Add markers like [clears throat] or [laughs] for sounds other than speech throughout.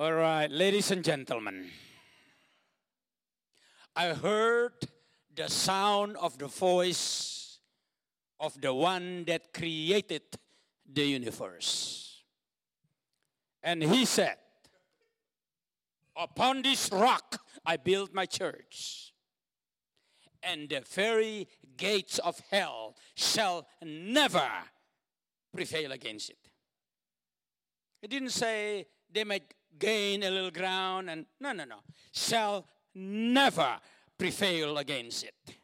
All right, ladies and gentlemen. I heard the sound of the voice of the one that created the universe. And he said, Upon this rock I build my church, and the very gates of hell shall never prevail against it. He didn't say they might gain a little ground and no, no, no. Shall never prevail against it.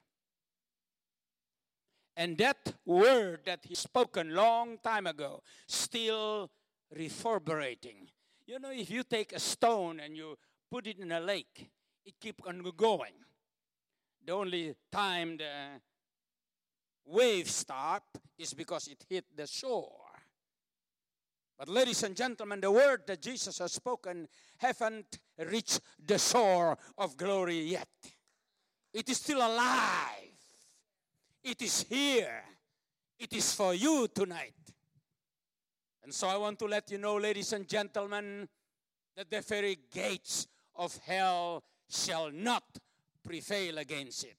And that word that he spoken long time ago still reverberating. You know, if you take a stone and you put it in a lake, it keep on going. The only time the waves stop is because it hit the shore. But, ladies and gentlemen, the word that Jesus has spoken haven't reached the shore of glory yet. It is still alive. It is here. It is for you tonight. And so I want to let you know, ladies and gentlemen, that the very gates of hell shall not prevail against it.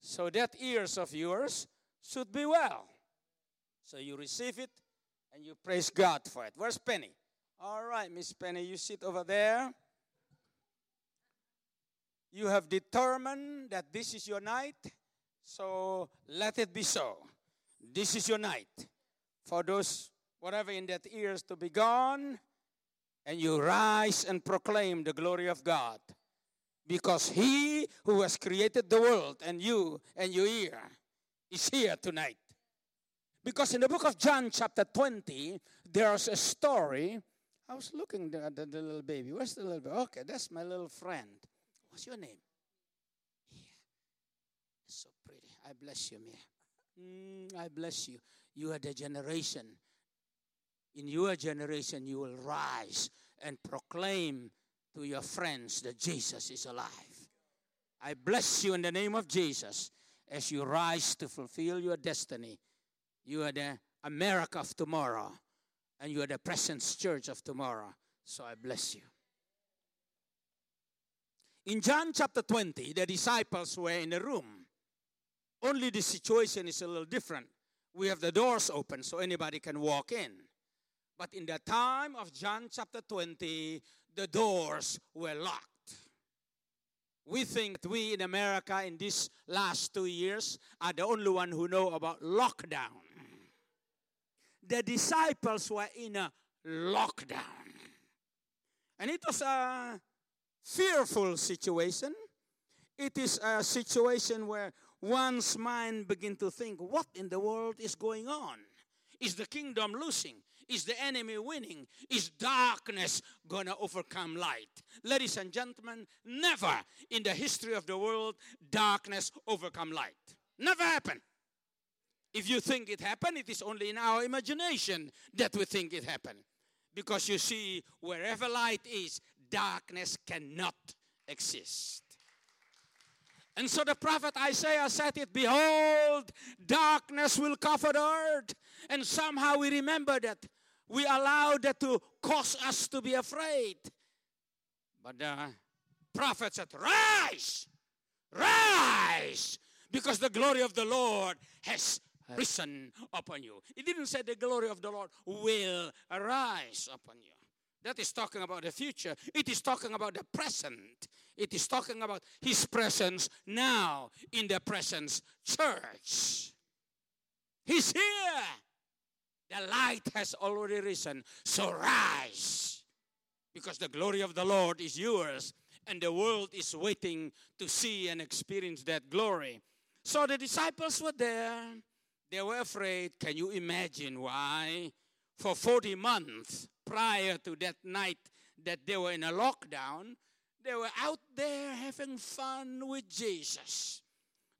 So that ears of yours should be well. So you receive it and you praise God for it. Where's Penny? All right, Miss Penny, you sit over there. You have determined that this is your night, so let it be so. This is your night. For those, whatever in that ears to be gone, and you rise and proclaim the glory of God. Because He who has created the world and you and your ear is here tonight. Because in the book of John, chapter 20, there's a story. I was looking at the, the little baby. Where's the little baby? Okay, that's my little friend. What's your name? Yeah. So pretty. I bless you, Mia. Mm, I bless you. You are the generation. In your generation, you will rise and proclaim to your friends that Jesus is alive. I bless you in the name of Jesus as you rise to fulfill your destiny you are the America of tomorrow, and you are the Presence Church of tomorrow. So I bless you. In John chapter 20, the disciples were in a room. Only the situation is a little different. We have the doors open so anybody can walk in. But in the time of John chapter 20, the doors were locked. We think we in America in these last two years are the only one who know about lockdown the disciples were in a lockdown. And it was a fearful situation. It is a situation where one's mind begin to think, what in the world is going on? Is the kingdom losing? Is the enemy winning? Is darkness going to overcome light? Ladies and gentlemen, never in the history of the world darkness overcome light. Never happened. If you think it happened, it is only in our imagination that we think it happened. Because you see, wherever light is, darkness cannot exist. And so the prophet Isaiah said it Behold, darkness will cover the earth. And somehow we remember that. We allow that to cause us to be afraid. But the prophet said, Rise! Rise! Because the glory of the Lord has risen upon you. It didn't say the glory of the Lord will arise upon you. That is talking about the future. It is talking about the present. It is talking about His presence now in the presence church. He's here. The light has already risen. So rise. Because the glory of the Lord is yours, and the world is waiting to see and experience that glory. So the disciples were there. They were afraid. Can you imagine why? For 40 months prior to that night that they were in a lockdown, they were out there having fun with Jesus.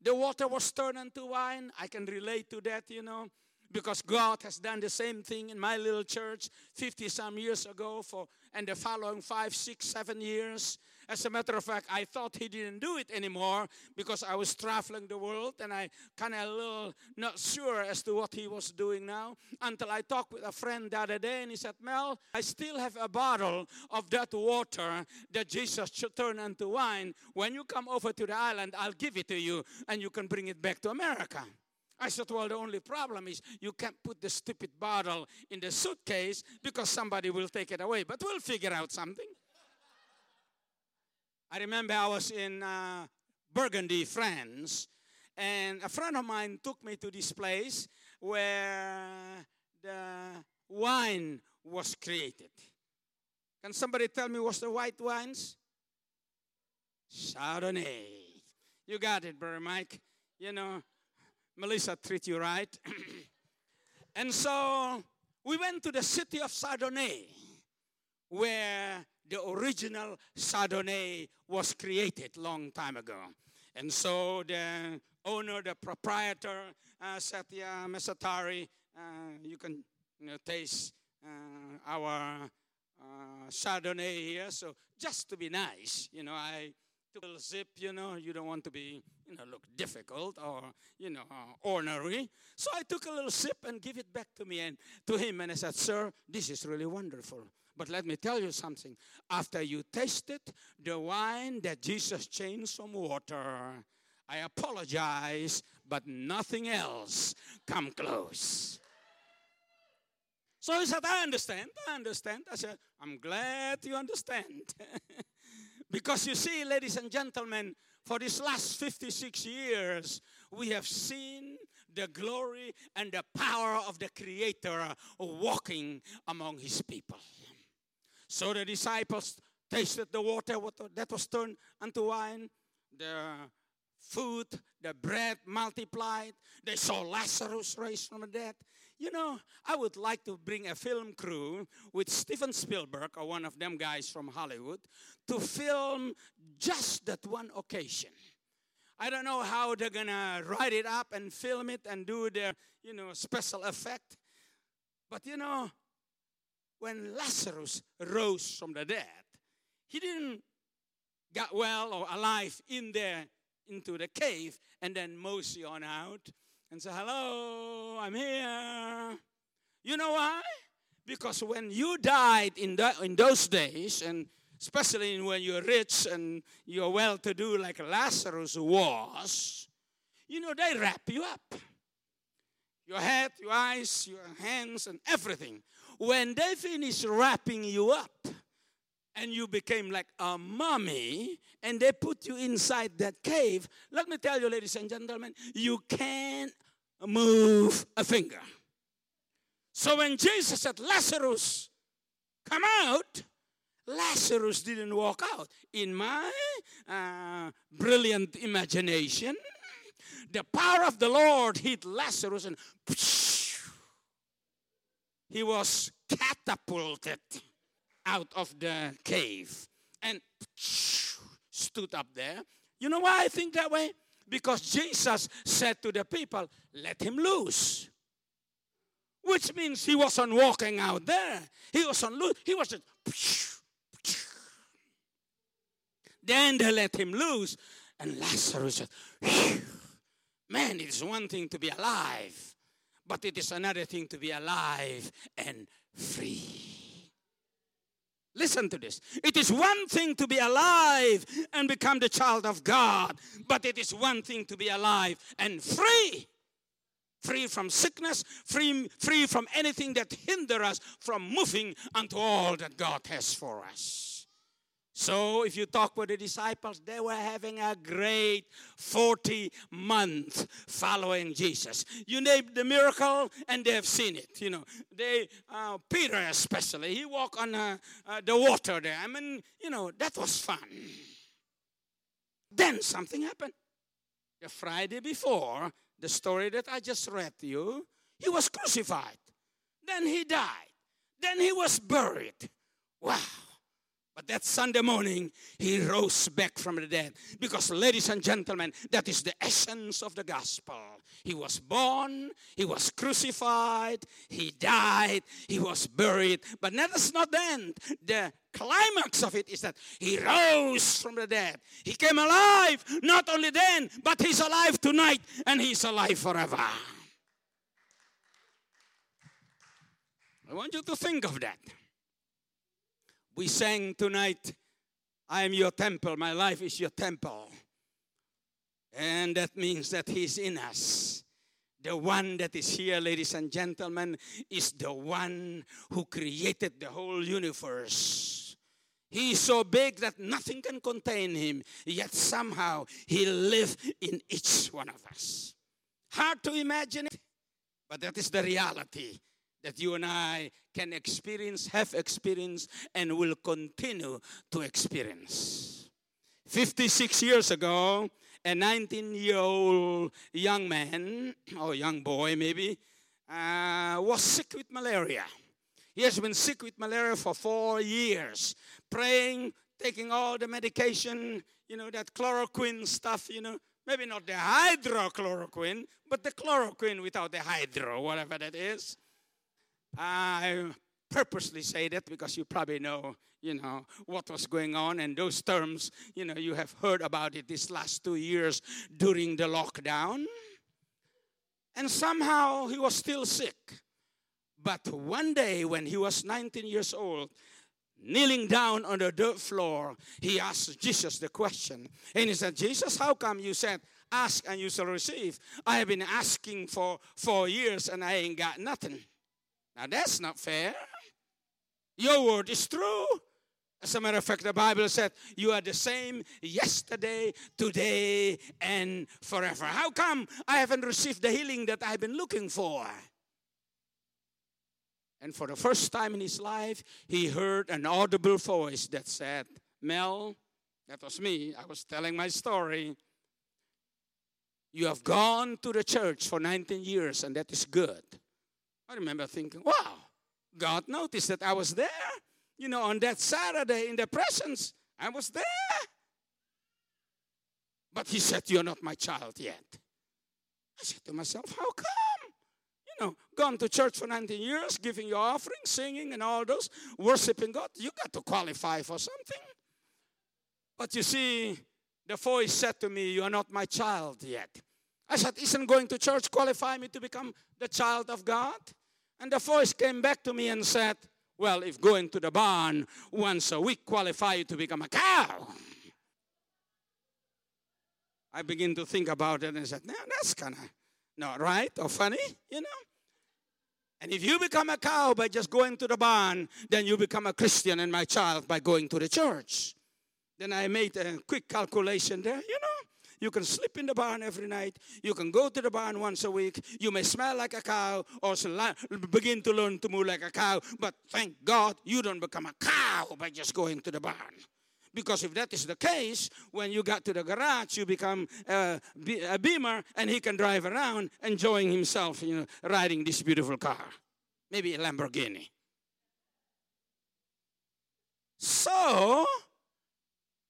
The water was turned into wine. I can relate to that, you know, because God has done the same thing in my little church 50 some years ago for and the following five, six, seven years. As a matter of fact, I thought he didn't do it anymore because I was traveling the world and I kind of a little not sure as to what he was doing now until I talked with a friend the other day and he said, Mel, I still have a bottle of that water that Jesus should turn into wine. When you come over to the island, I'll give it to you and you can bring it back to America. I said, Well, the only problem is you can't put the stupid bottle in the suitcase because somebody will take it away. But we'll figure out something. I remember I was in uh, Burgundy, France, and a friend of mine took me to this place where the wine was created. Can somebody tell me what's the white wines? Chardonnay. You got it, Brother Mike. You know, Melissa treat you right. [clears throat] and so we went to the city of Chardonnay, where the original Chardonnay was created long time ago. And so the owner, the proprietor, uh, Satya Mesatari, uh, you can you know, taste uh, our uh, Chardonnay here. So just to be nice, you know, I took a little sip, you know, you don't want to be, you know, look difficult or, you know, ornery. So I took a little sip and give it back to me and to him. And I said, sir, this is really wonderful. But let me tell you something. After you tasted the wine that Jesus changed from water, I apologize, but nothing else come close. So he said, I understand, I understand. I said, I'm glad you understand. [laughs] because you see, ladies and gentlemen, for these last 56 years, we have seen the glory and the power of the Creator walking among His people. So the disciples tasted the water that was turned into wine. The food, the bread multiplied. They saw Lazarus raised from the dead. You know, I would like to bring a film crew with Steven Spielberg or one of them guys from Hollywood to film just that one occasion. I don't know how they're gonna write it up and film it and do their, you know, special effect. But you know, when Lazarus rose from the dead, he didn't get well or alive in there into the cave and then mosey on out and say, Hello, I'm here. You know why? Because when you died in, the, in those days, and especially when you're rich and you're well to do like Lazarus was, you know, they wrap you up. Your head, your eyes, your hands, and everything when they finish wrapping you up and you became like a mummy and they put you inside that cave, let me tell you, ladies and gentlemen, you can't move a finger. So when Jesus said, Lazarus, come out, Lazarus didn't walk out. In my uh, brilliant imagination, the power of the Lord hit Lazarus and he was catapulted out of the cave and stood up there. You know why I think that way? Because Jesus said to the people, let him loose. Which means he wasn't walking out there. He was on loose. He was just. Then they let him loose. And Lazarus said, Man, it is one thing to be alive but it is another thing to be alive and free. Listen to this. It is one thing to be alive and become the child of God, but it is one thing to be alive and free. Free from sickness, free, free from anything that hinder us from moving unto all that God has for us. So, if you talk with the disciples, they were having a great 40 month following Jesus. You name the miracle, and they have seen it. You know, they, uh, Peter especially, he walked on uh, uh, the water there. I mean, you know, that was fun. Then something happened. The Friday before, the story that I just read to you, he was crucified. Then he died. Then he was buried. Wow. But that Sunday morning, he rose back from the dead. Because, ladies and gentlemen, that is the essence of the gospel. He was born, he was crucified, he died, he was buried. But that is not the end. The climax of it is that he rose from the dead. He came alive, not only then, but he's alive tonight, and he's alive forever. I want you to think of that. We sang tonight, I am your temple, my life is your temple. And that means that He's in us. The one that is here, ladies and gentlemen, is the one who created the whole universe. He is so big that nothing can contain him, yet somehow he lives in each one of us. Hard to imagine it, but that is the reality that you and I can experience, have experienced, and will continue to experience. 56 years ago, a 19 year old young man, or young boy maybe, uh, was sick with malaria. He has been sick with malaria for four years, praying, taking all the medication, you know, that chloroquine stuff, you know, maybe not the hydrochloroquine, but the chloroquine without the hydro, whatever that is. I purposely say that because you probably know, you know, what was going on and those terms, you know, you have heard about it these last two years during the lockdown. And somehow he was still sick. But one day when he was 19 years old, kneeling down on the dirt floor, he asked Jesus the question. And he said, Jesus, how come you said, ask and you shall receive? I have been asking for four years and I ain't got nothing. Now that's not fair. Your word is true. As a matter of fact, the Bible said, You are the same yesterday, today, and forever. How come I haven't received the healing that I've been looking for? And for the first time in his life, he heard an audible voice that said, Mel, that was me, I was telling my story. You have gone to the church for 19 years, and that is good. I remember thinking, wow, God noticed that I was there. You know, on that Saturday in the presence, I was there. But he said, You're not my child yet. I said to myself, How come? You know, gone to church for 19 years, giving your offering, singing, and all those, worshiping God. You got to qualify for something. But you see, the voice said to me, You are not my child yet. I said, Isn't going to church qualify me to become the child of God? And the voice came back to me and said, Well, if going to the barn once a week qualify you to become a cow. I begin to think about it and said, No, that's kind of not right or funny, you know. And if you become a cow by just going to the barn, then you become a Christian and my child by going to the church. Then I made a quick calculation there, you know. You can sleep in the barn every night. You can go to the barn once a week. You may smell like a cow or begin to learn to move like a cow. But thank God you don't become a cow by just going to the barn. Because if that is the case, when you got to the garage, you become a, a beamer and he can drive around enjoying himself, you know, riding this beautiful car. Maybe a Lamborghini. So,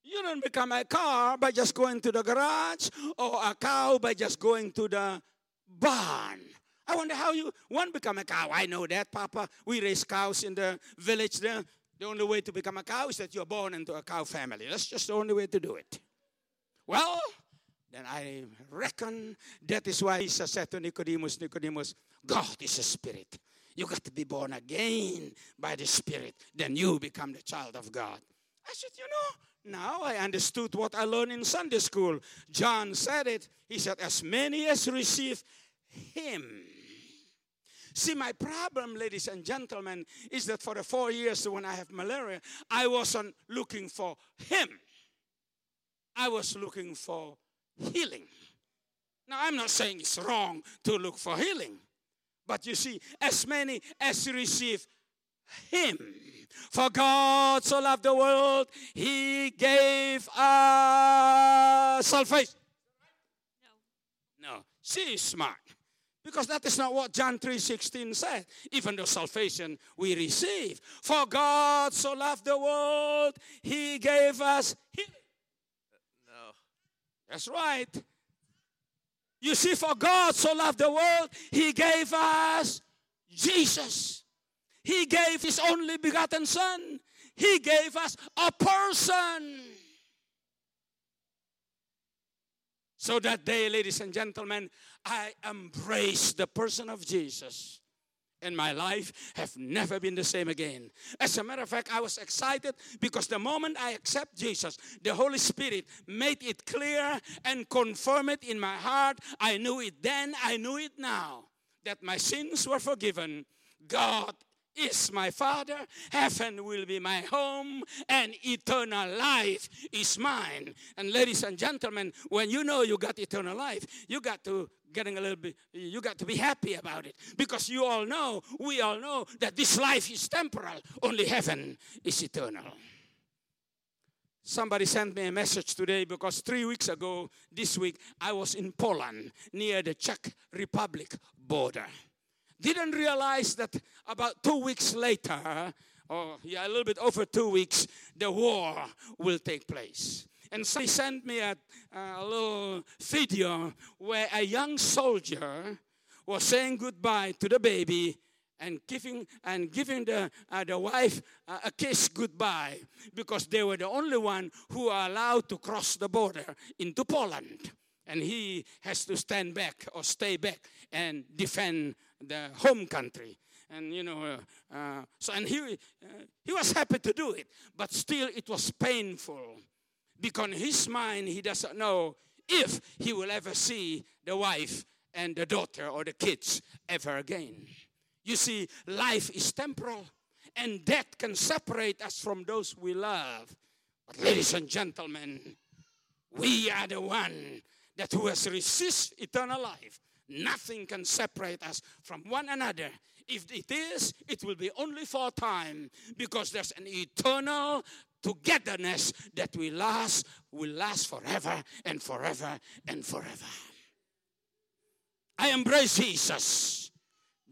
you don't become a car by just going to the garage or a cow by just going to the barn. I wonder how you one become a cow. I know that, Papa. We raise cows in the village there. The only way to become a cow is that you're born into a cow family. That's just the only way to do it. Well, then I reckon that is why Jesus said to Nicodemus, Nicodemus, God is a spirit. You got to be born again by the spirit. Then you become the child of God. I said, you know, now I understood what I learned in Sunday school. John said it. He said, As many as receive him. See, my problem, ladies and gentlemen, is that for the four years when I have malaria, I wasn't looking for him. I was looking for healing. Now, I'm not saying it's wrong to look for healing, but you see, as many as receive him, for God so loved the world, he gave us salvation. No. No. She is smart. Because that is not what John 3:16 said. Even the salvation we receive. For God so loved the world, he gave us healing. No. That's right. You see, for God so loved the world, he gave us Jesus. He gave his only begotten Son. He gave us a person. So that day, ladies and gentlemen, I embraced the person of Jesus. And my life have never been the same again. As a matter of fact, I was excited because the moment I accept Jesus, the Holy Spirit made it clear and confirmed it in my heart. I knew it then, I knew it now that my sins were forgiven. God is my Father, heaven will be my home, and eternal life is mine. And ladies and gentlemen, when you know you got eternal life, you got to getting a little bit you got to be happy about it. Because you all know we all know that this life is temporal. Only heaven is eternal. Somebody sent me a message today because three weeks ago this week i was in poland near the czech republic border didn't realize that about two weeks later, or yeah, a little bit over two weeks, the war will take place. And so he sent me a, a little video where a young soldier was saying goodbye to the baby and giving and giving the uh, the wife uh, a kiss goodbye because they were the only one who are allowed to cross the border into Poland and he has to stand back or stay back and defend the home country. And you know uh, uh, so and he uh, he was happy to do it but still it was painful because in his mind he doesn't know if he will ever see the wife and the daughter or the kids ever again. You see life is temporal and death can separate us from those we love. But ladies and gentlemen we are the one that who has received eternal life Nothing can separate us from one another. If it is, it will be only for a time because there's an eternal togetherness that will last, will last forever and forever and forever. I embraced Jesus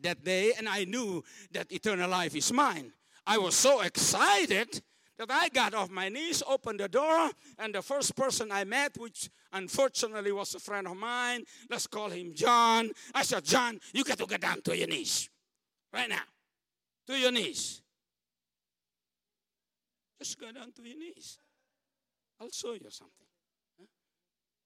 that day and I knew that eternal life is mine. I was so excited that I got off my knees, opened the door, and the first person I met, which unfortunately was a friend of mine, let's call him John. I said, John, you got to get down to your knees right now. To your knees. Just go down to your knees. I'll show you something.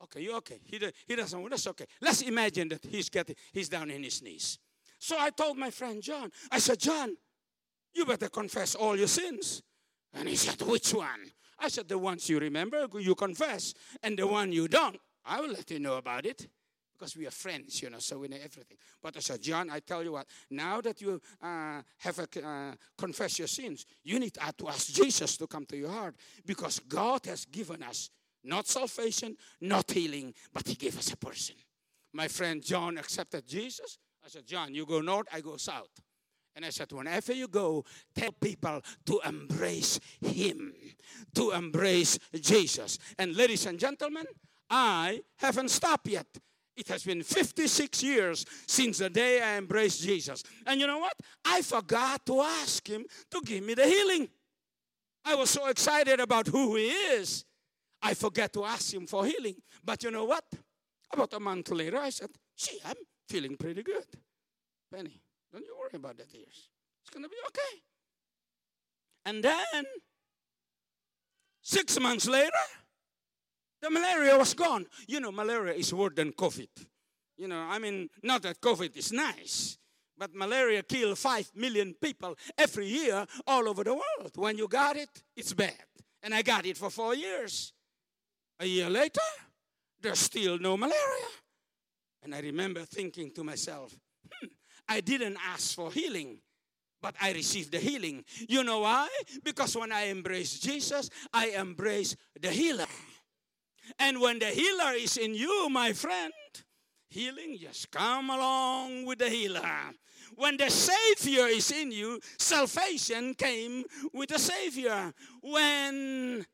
Okay, you okay? He, he doesn't. Well, that's okay. Let's imagine that he's getting he's down in his knees. So I told my friend John. I said, John, you better confess all your sins. And he said, Which one? I said, The ones you remember, you confess, and the one you don't, I will let you know about it because we are friends, you know, so we know everything. But I said, John, I tell you what, now that you uh, have uh, confessed your sins, you need to ask Jesus to come to your heart because God has given us not salvation, not healing, but He gave us a person. My friend John accepted Jesus. I said, John, you go north, I go south. And I said, whenever you go, tell people to embrace Him, to embrace Jesus. And ladies and gentlemen, I haven't stopped yet. It has been 56 years since the day I embraced Jesus. And you know what? I forgot to ask Him to give me the healing. I was so excited about who He is. I forgot to ask Him for healing. But you know what? About a month later, I said, Gee, I'm feeling pretty good. Penny, don't you worry about that ears. It's going to be okay. And then, six months later, the malaria was gone. You know, malaria is worse than COVID. You know, I mean, not that COVID is nice, but malaria kills 5 million people every year all over the world. When you got it, it's bad. And I got it for four years. A year later, there's still no malaria. And I remember thinking to myself, hmm, I didn't ask for healing, but I received the healing. You know why? Because when I embrace Jesus, I embrace the healer. And when the healer is in you, my friend, healing just come along with the healer. When the Savior is in you, salvation came with the Savior. When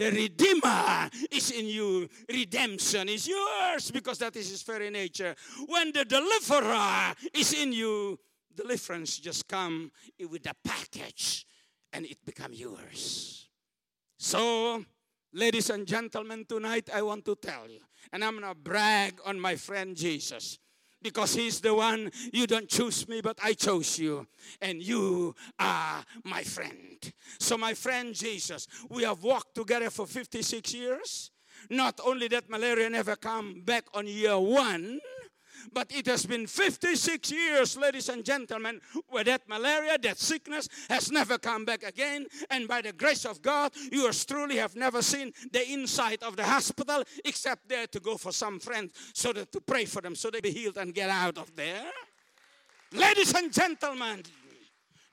The Redeemer is in you. Redemption is yours because that is His very nature. When the Deliverer is in you, deliverance just come with a package and it become yours. So, ladies and gentlemen, tonight I want to tell you, and I'm going to brag on my friend Jesus because he's the one you don't choose me but i chose you and you are my friend. So my friend jesus we have walked together for 56 years. Not only that malaria never come back on year one but it has been 56 years, ladies and gentlemen, where that malaria, that sickness has never come back again. And by the grace of God, yours truly have never seen the inside of the hospital except there to go for some friends so that to pray for them so they be healed and get out of there. Ladies and gentlemen,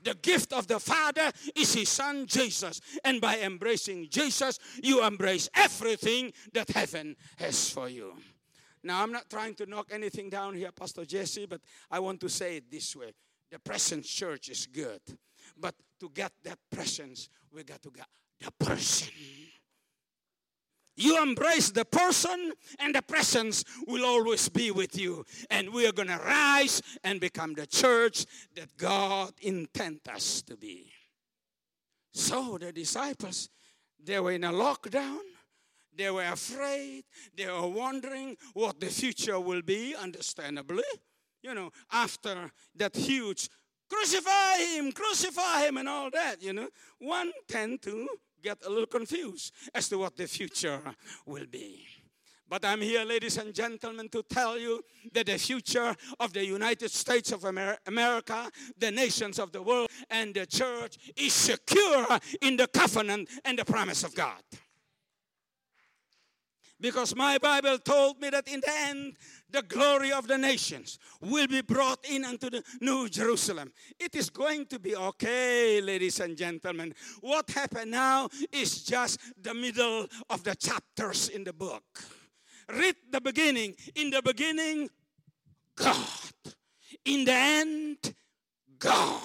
the gift of the Father is His Son Jesus. And by embracing Jesus, you embrace everything that heaven has for you. Now, I'm not trying to knock anything down here, Pastor Jesse, but I want to say it this way. The presence church is good. But to get that presence, we got to get the person. You embrace the person, and the presence will always be with you. And we are going to rise and become the church that God intends us to be. So the disciples, they were in a lockdown. They were afraid. They were wondering what the future will be, understandably. You know, after that huge crucify him, crucify him, and all that, you know, one tend to get a little confused as to what the future will be. But I'm here, ladies and gentlemen, to tell you that the future of the United States of America, the nations of the world, and the church is secure in the covenant and the promise of God. Because my Bible told me that in the end, the glory of the nations will be brought in unto the New Jerusalem. It is going to be okay, ladies and gentlemen. What happened now is just the middle of the chapters in the book. Read the beginning. In the beginning, God. In the end, God.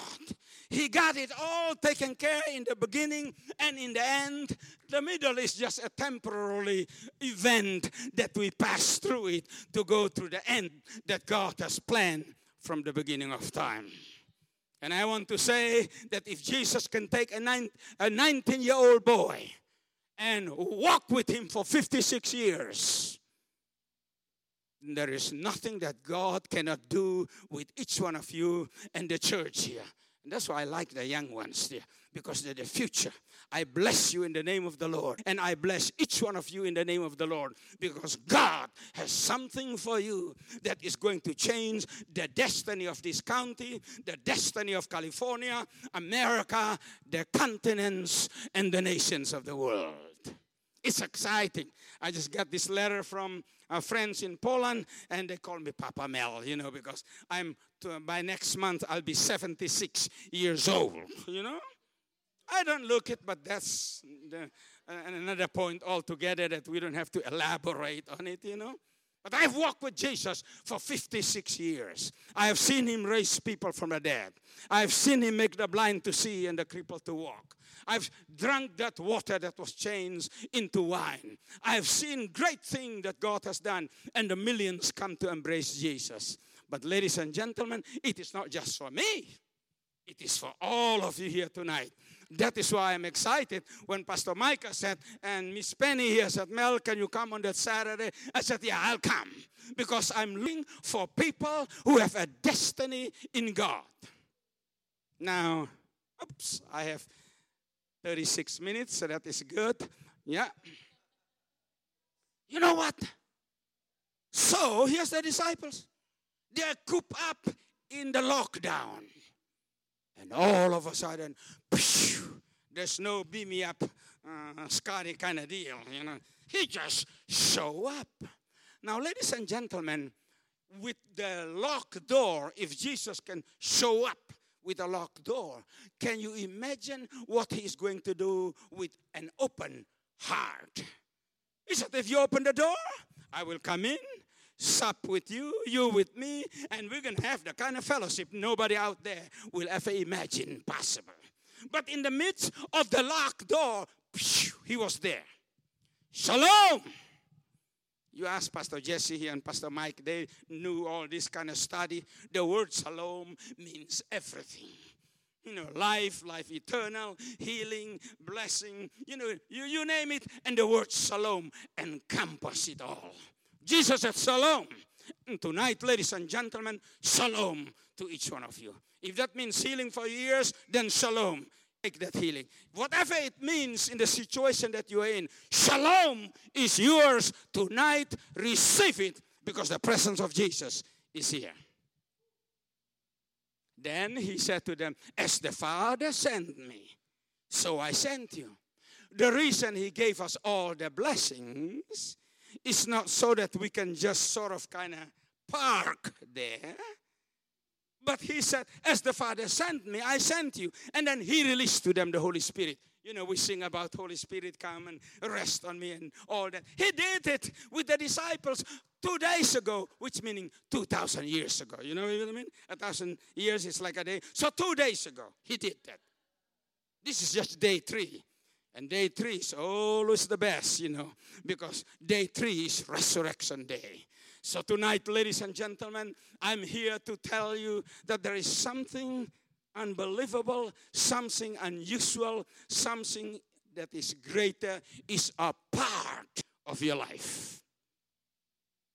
He got it all taken care in the beginning and in the end. The middle is just a temporary event that we pass through it to go through the end that God has planned from the beginning of time. And I want to say that if Jesus can take a, a 19 year old boy and walk with him for 56 years, there is nothing that God cannot do with each one of you and the church here. And that's why I like the young ones there because they're the future. I bless you in the name of the Lord. And I bless each one of you in the name of the Lord because God has something for you that is going to change the destiny of this county, the destiny of California, America, the continents, and the nations of the world. It's exciting. I just got this letter from uh, friends in Poland, and they call me Papa Mel, you know, because I'm to, by next month I'll be 76 years old, [laughs] you know. I don't look it, but that's the, uh, another point altogether that we don't have to elaborate on it, you know. But I've walked with Jesus for 56 years. I have seen him raise people from the dead. I've seen him make the blind to see and the crippled to walk. I've drunk that water that was changed into wine. I've seen great things that God has done, and the millions come to embrace Jesus. But, ladies and gentlemen, it is not just for me, it is for all of you here tonight. That is why I'm excited when Pastor Micah said, and Miss Penny here said, Mel, can you come on that Saturday? I said, Yeah, I'll come. Because I'm looking for people who have a destiny in God. Now, oops, I have 36 minutes, so that is good. Yeah. You know what? So here's the disciples. They're cooped up in the lockdown. And all of a sudden, there's no beam me up, uh, Scotty kind of deal, you know. He just show up. Now, ladies and gentlemen, with the locked door, if Jesus can show up with a locked door. Can you imagine what he's going to do with an open heart? He said, If you open the door, I will come in, sup with you, you with me, and we're going to have the kind of fellowship nobody out there will ever imagine possible. But in the midst of the locked door, he was there. Shalom. You ask Pastor Jesse here and Pastor Mike, they knew all this kind of study. The word shalom means everything. You know, life, life eternal, healing, blessing, you know, you, you name it, and the word shalom encompasses it all. Jesus said shalom. And tonight, ladies and gentlemen, shalom to each one of you. If that means healing for years, then shalom take that healing. Whatever it means in the situation that you are in, shalom is yours tonight. Receive it because the presence of Jesus is here. Then he said to them, As the Father sent me, so I sent you. The reason he gave us all the blessings is not so that we can just sort of kind of park there but he said, As the Father sent me, I sent you. And then he released to them the Holy Spirit. You know, we sing about Holy Spirit come and rest on me and all that. He did it with the disciples two days ago, which meaning 2,000 years ago. You know what I mean? A thousand years is like a day. So two days ago, he did that. This is just day three. And day three is always the best, you know, because day three is resurrection day. So, tonight, ladies and gentlemen, I'm here to tell you that there is something unbelievable, something unusual, something that is greater, is a part of your life.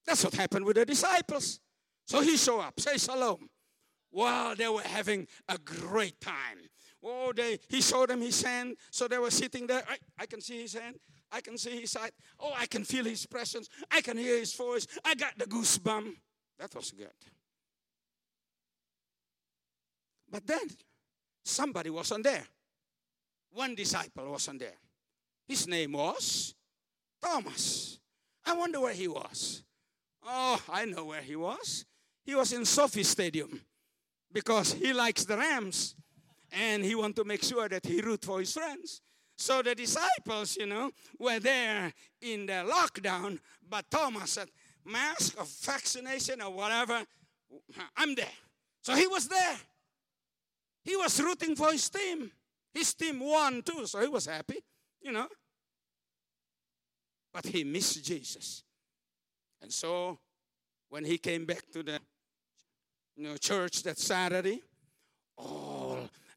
That's what happened with the disciples. So he showed up, say shalom. while they were having a great time. Oh, they, he showed them his hand, so they were sitting there. I, I can see his hand. I can see his sight. Oh, I can feel his presence. I can hear his voice. I got the goosebump. That was good. But then somebody wasn't there. One disciple wasn't there. His name was Thomas. I wonder where he was. Oh, I know where he was. He was in SoFi Stadium because he likes the Rams and he want to make sure that he root for his friends. So the disciples, you know, were there in the lockdown, but Thomas said, mask of vaccination or whatever, I'm there. So he was there. He was rooting for his team. His team won too, so he was happy, you know. But he missed Jesus. And so when he came back to the you know, church that Saturday, all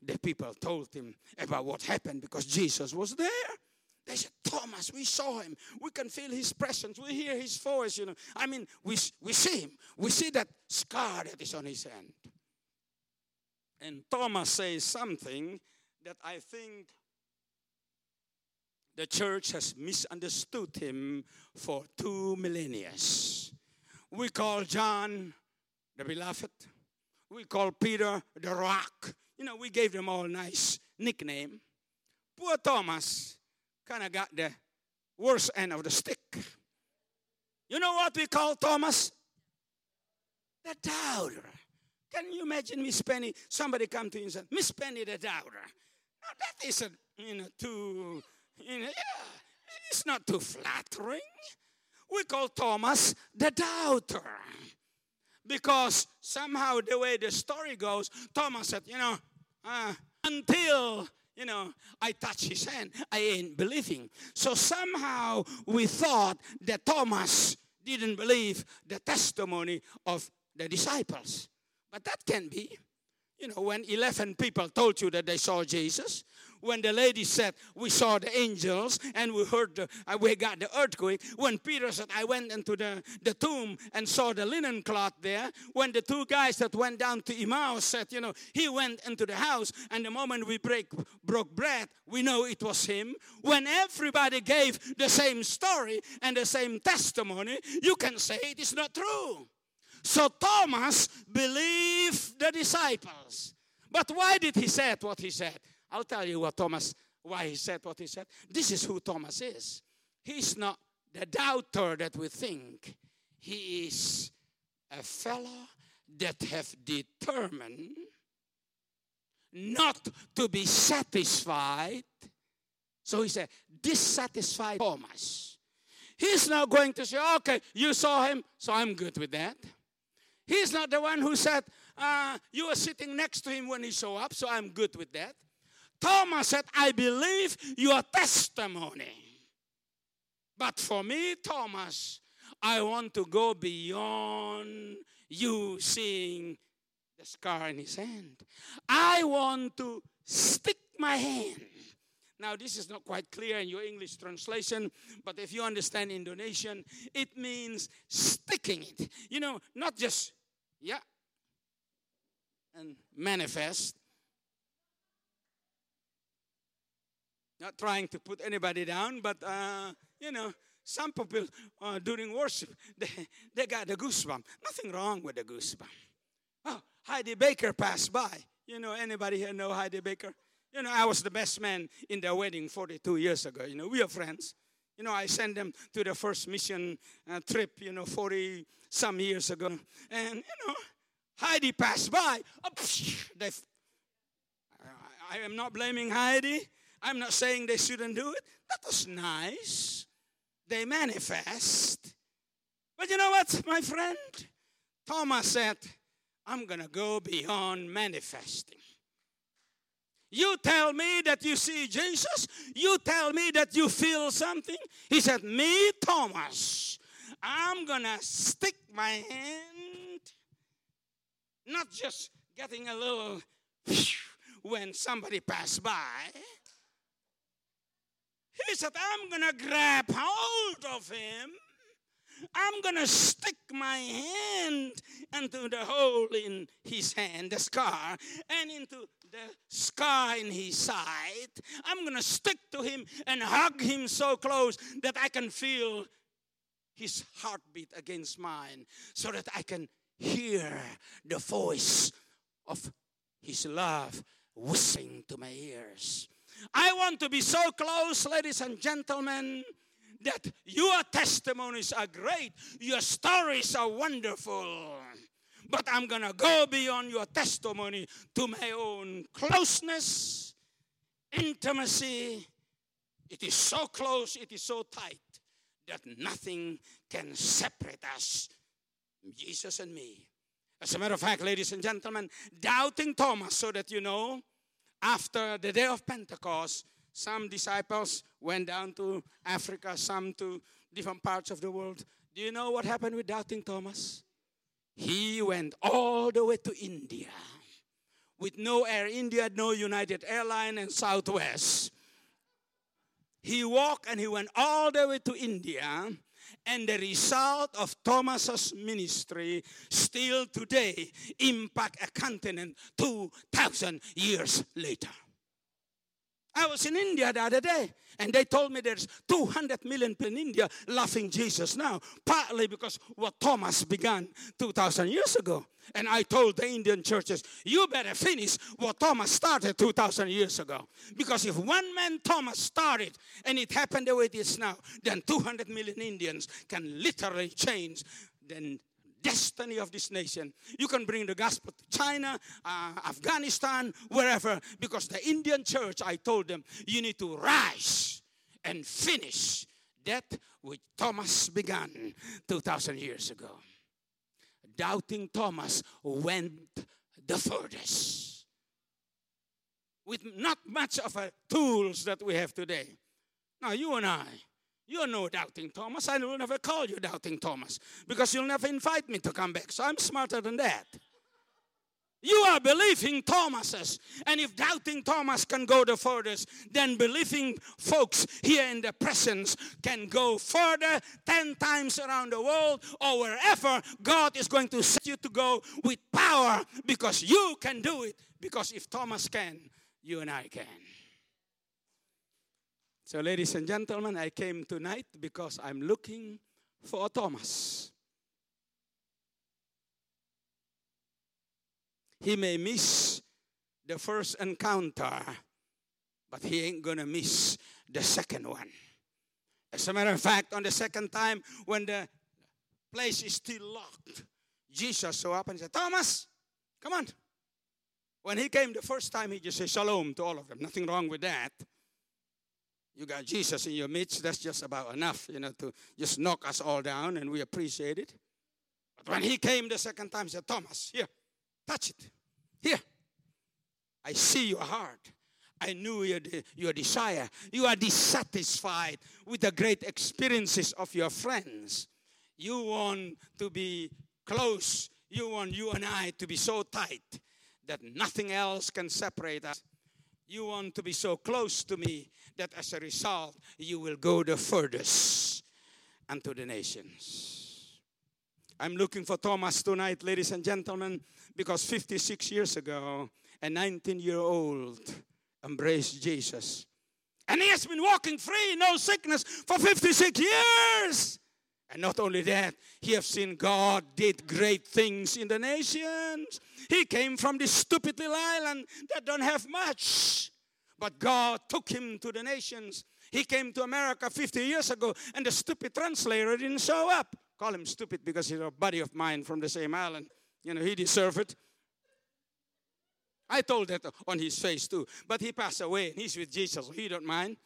the people told him about what happened because Jesus was there. They said, Thomas, we saw him. We can feel his presence. We hear his voice, you know. I mean, we, we see him. We see that scar that is on his hand. And Thomas says something that I think the church has misunderstood him for two millennia. We call John the beloved. We call Peter the rock. You know, we gave them all nice nickname. Poor Thomas kind of got the worst end of the stick. You know what we call Thomas? The doubter. Can you imagine Miss Penny? Somebody come to you and say, Miss Penny the doubter. Now that isn't, you know, too, you know, yeah, it's not too flattering. We call Thomas the doubter. Because somehow the way the story goes, Thomas said, you know, uh, until you know, I touch his hand, I ain't believing. So somehow we thought that Thomas didn't believe the testimony of the disciples. But that can be. You know, when 11 people told you that they saw Jesus, when the lady said, We saw the angels and we heard, the, uh, we got the earthquake, when Peter said, I went into the, the tomb and saw the linen cloth there, when the two guys that went down to Emmaus said, You know, he went into the house and the moment we break, broke bread, we know it was him. When everybody gave the same story and the same testimony, you can say it is not true. So Thomas believed the disciples. But why did he say what he said? I'll tell you what Thomas, why he said what he said. This is who Thomas is. He's not the doubter that we think. He is a fellow that have determined not to be satisfied. So he said, dissatisfied Thomas. He's not going to say, okay, you saw him, so I'm good with that. He's not the one who said, uh, You were sitting next to him when he showed up, so I'm good with that. Thomas said, I believe your testimony. But for me, Thomas, I want to go beyond you seeing the scar in his hand. I want to stick my hand. Now, this is not quite clear in your English translation, but if you understand Indonesian, it means sticking it. You know, not just, yeah, and manifest. Not trying to put anybody down, but, uh, you know, some people uh, during worship, [laughs] they, they got the goosebump. Nothing wrong with the goosebump. Oh, Heidi Baker passed by. You know, anybody here know Heidi Baker? You know, I was the best man in their wedding 42 years ago. You know, we are friends. You know, I sent them to the first mission uh, trip, you know, 40 some years ago. And, you know, Heidi passed by. Oh, they, I am not blaming Heidi. I'm not saying they shouldn't do it. That was nice. They manifest. But you know what, my friend? Thomas said, I'm going to go beyond manifesting. You tell me that you see Jesus. You tell me that you feel something. He said, Me, Thomas, I'm going to stick my hand, not just getting a little [laughs] when somebody passed by. He said, I'm going to grab hold of him I'm going to stick my hand into the hole in his hand, the scar, and into the scar in his side. I'm going to stick to him and hug him so close that I can feel his heartbeat against mine so that I can hear the voice of his love whistling to my ears. I want to be so close, ladies and gentlemen, that your testimonies are great, your stories are wonderful. But I'm going to go beyond your testimony to my own closeness, intimacy. It is so close, it is so tight that nothing can separate us, Jesus and me. As a matter of fact, ladies and gentlemen, doubting Thomas, so that you know, after the day of Pentecost, some disciples went down to Africa, some to different parts of the world. Do you know what happened with doubting Thomas? He went all the way to India with no Air India, no United Airline, and Southwest. He walked and he went all the way to India. And the result of Thomas's ministry still today impact a continent 2,000 years later. I was in India the other day, and they told me there's 200 million people in India loving Jesus now, partly because what Thomas began 2,000 years ago. And I told the Indian churches, you better finish what Thomas started 2,000 years ago. Because if one man Thomas started and it happened the way it is now, then 200 million Indians can literally change then destiny of this nation. You can bring the gospel to China, uh, Afghanistan, wherever, because the Indian church, I told them, you need to rise and finish that which Thomas began 2,000 years ago. Doubting Thomas went the furthest. With not much of a tools that we have today. Now, you and I, you're no doubting Thomas. I will never call you doubting Thomas because you'll never invite me to come back. So I'm smarter than that. You are believing Thomases. And if doubting Thomas can go the furthest, then believing folks here in the presence can go further 10 times around the world or wherever God is going to set you to go with power because you can do it. Because if Thomas can, you and I can. So, ladies and gentlemen, I came tonight because I'm looking for Thomas. He may miss the first encounter, but he ain't gonna miss the second one. As a matter of fact, on the second time, when the place is still locked, Jesus saw up and said, Thomas, come on. When he came the first time, he just said shalom to all of them. Nothing wrong with that you got Jesus in your midst, that's just about enough, you know, to just knock us all down, and we appreciate it. But when he came the second time, he said, Thomas, here, touch it. Here. I see your heart. I knew your, your desire. You are dissatisfied with the great experiences of your friends. You want to be close. You want you and I to be so tight that nothing else can separate us. You want to be so close to me that as a result, you will go the furthest unto the nations. I'm looking for Thomas tonight, ladies and gentlemen, because 56 years ago, a 19 year old embraced Jesus. And he has been walking free, no sickness, for 56 years. And not only that, he has seen God did great things in the nations. He came from this stupid little island that don't have much. But God took him to the nations. He came to America 50 years ago, and the stupid translator didn't show up. Call him stupid because he's a buddy of mine from the same island. You know, he deserved it. I told that on his face too. But he passed away and he's with Jesus, he don't mind.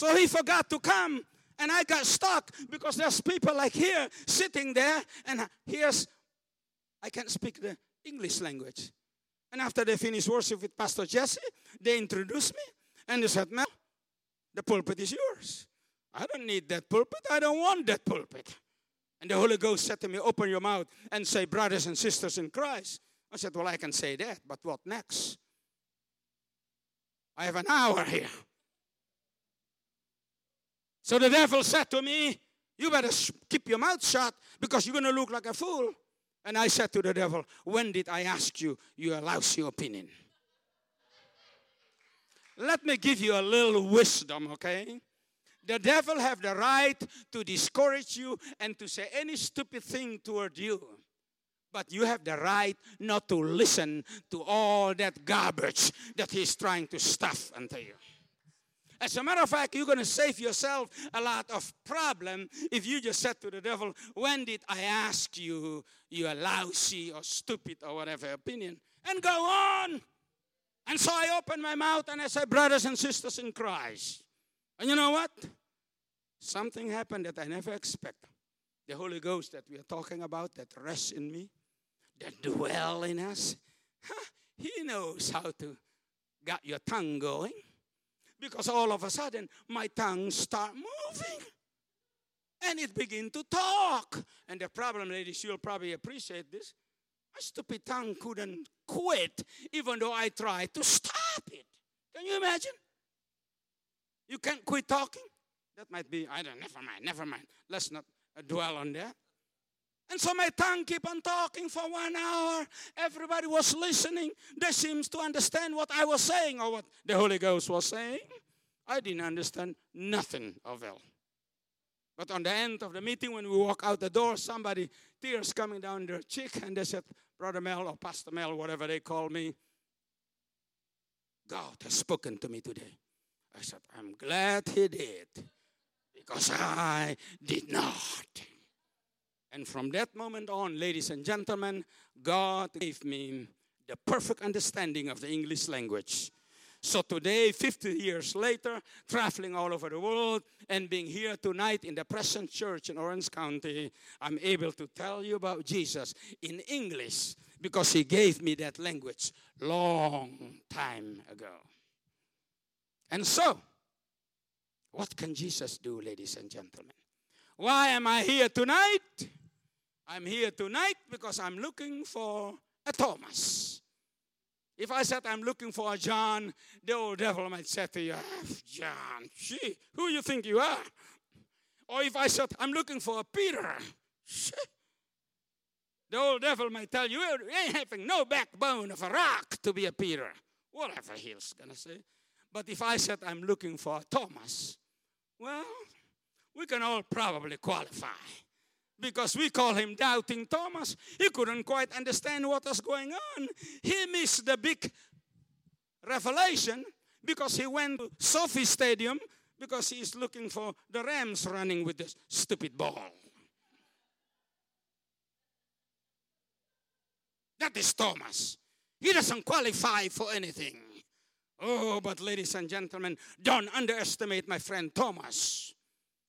So he forgot to come. And I got stuck because there's people like here sitting there, and here's, I can't speak the English language. And after they finished worship with Pastor Jesse, they introduced me and they said, Mel, the pulpit is yours. I don't need that pulpit. I don't want that pulpit. And the Holy Ghost said to me, Open your mouth and say, Brothers and sisters in Christ. I said, Well, I can say that, but what next? I have an hour here. So the devil said to me, You better keep your mouth shut because you're going to look like a fool. And I said to the devil, When did I ask you your lousy opinion? Let me give you a little wisdom, okay? The devil have the right to discourage you and to say any stupid thing toward you. But you have the right not to listen to all that garbage that he's trying to stuff into you. As a matter of fact, you're going to save yourself a lot of problem if you just said to the devil, when did I ask you you're lousy or stupid or whatever opinion? And go on. And so I opened my mouth and I said, brothers and sisters in Christ. And you know what? Something happened that I never expected. The Holy Ghost that we are talking about, that rests in me, that dwell in us, he knows how to get your tongue going because all of a sudden my tongue start moving and it begin to talk. And the problem, ladies, you'll probably appreciate this. My stupid tongue couldn't quit, even though I tried to stop it. Can you imagine? You can't quit talking. That might be, I don't, never mind, never mind. Let's not dwell on that. And so my tongue keep on talking for one hour. Everybody was listening. They seems to understand what I was saying or what the Holy Ghost was saying. I didn't understand nothing of it. But on the end of the meeting, when we walk out the door, somebody, tears coming down their cheek, and they said, Brother Mel or Pastor Mel, whatever they call me, God has spoken to me today. I said, I'm glad he did because I did not. And from that moment on, ladies and gentlemen, God gave me the perfect understanding of the English language. So today, 50 years later, traveling all over the world and being here tonight in the Presence church in Orange County, I'm able to tell you about Jesus in English because he gave me that language long time ago. And so, what can Jesus do, ladies and gentlemen? Why am I here tonight? I'm here tonight because I'm looking for a Thomas. If I said I'm looking for a John, the old devil might say to you, ah, John, gee, who you think you are? Or if I said I'm looking for a Peter, the old devil might tell you, you ain't having no backbone of a rock to be a Peter. Whatever he's gonna say. But if I said I'm looking for a Thomas, well, we can all probably qualify because we call him Doubting Thomas. He couldn't quite understand what was going on. He missed the big revelation because he went to SoFi Stadium because he's looking for the Rams running with this stupid ball. That is Thomas. He doesn't qualify for anything. Oh, but ladies and gentlemen, don't underestimate my friend Thomas.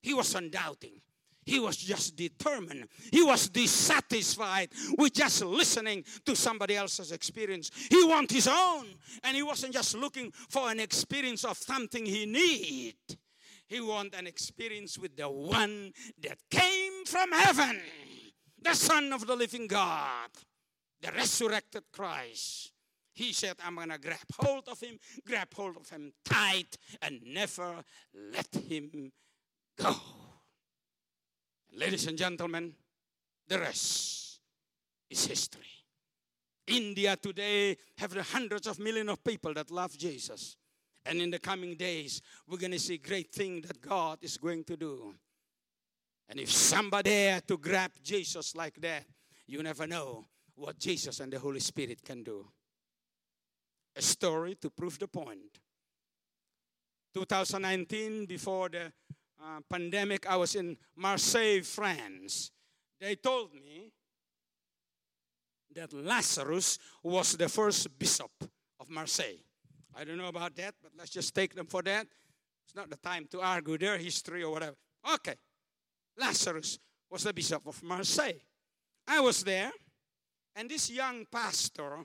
He was undoubting. He was just determined. He was dissatisfied with just listening to somebody else's experience. He wanted his own, and he wasn't just looking for an experience of something he need. He wanted an experience with the one that came from heaven, the Son of the living God, the resurrected Christ. He said, I'm going to grab hold of him, grab hold of him tight, and never let him go. Ladies and gentlemen, the rest is history. India today have the hundreds of millions of people that love Jesus. And in the coming days, we're going to see great things that God is going to do. And if somebody dare to grab Jesus like that, you never know what Jesus and the Holy Spirit can do. A story to prove the point. 2019, before the uh, pandemic, I was in Marseille, France. They told me that Lazarus was the first bishop of Marseille. I don't know about that, but let's just take them for that. It's not the time to argue their history or whatever. Okay. Lazarus was the bishop of Marseille. I was there, and this young pastor,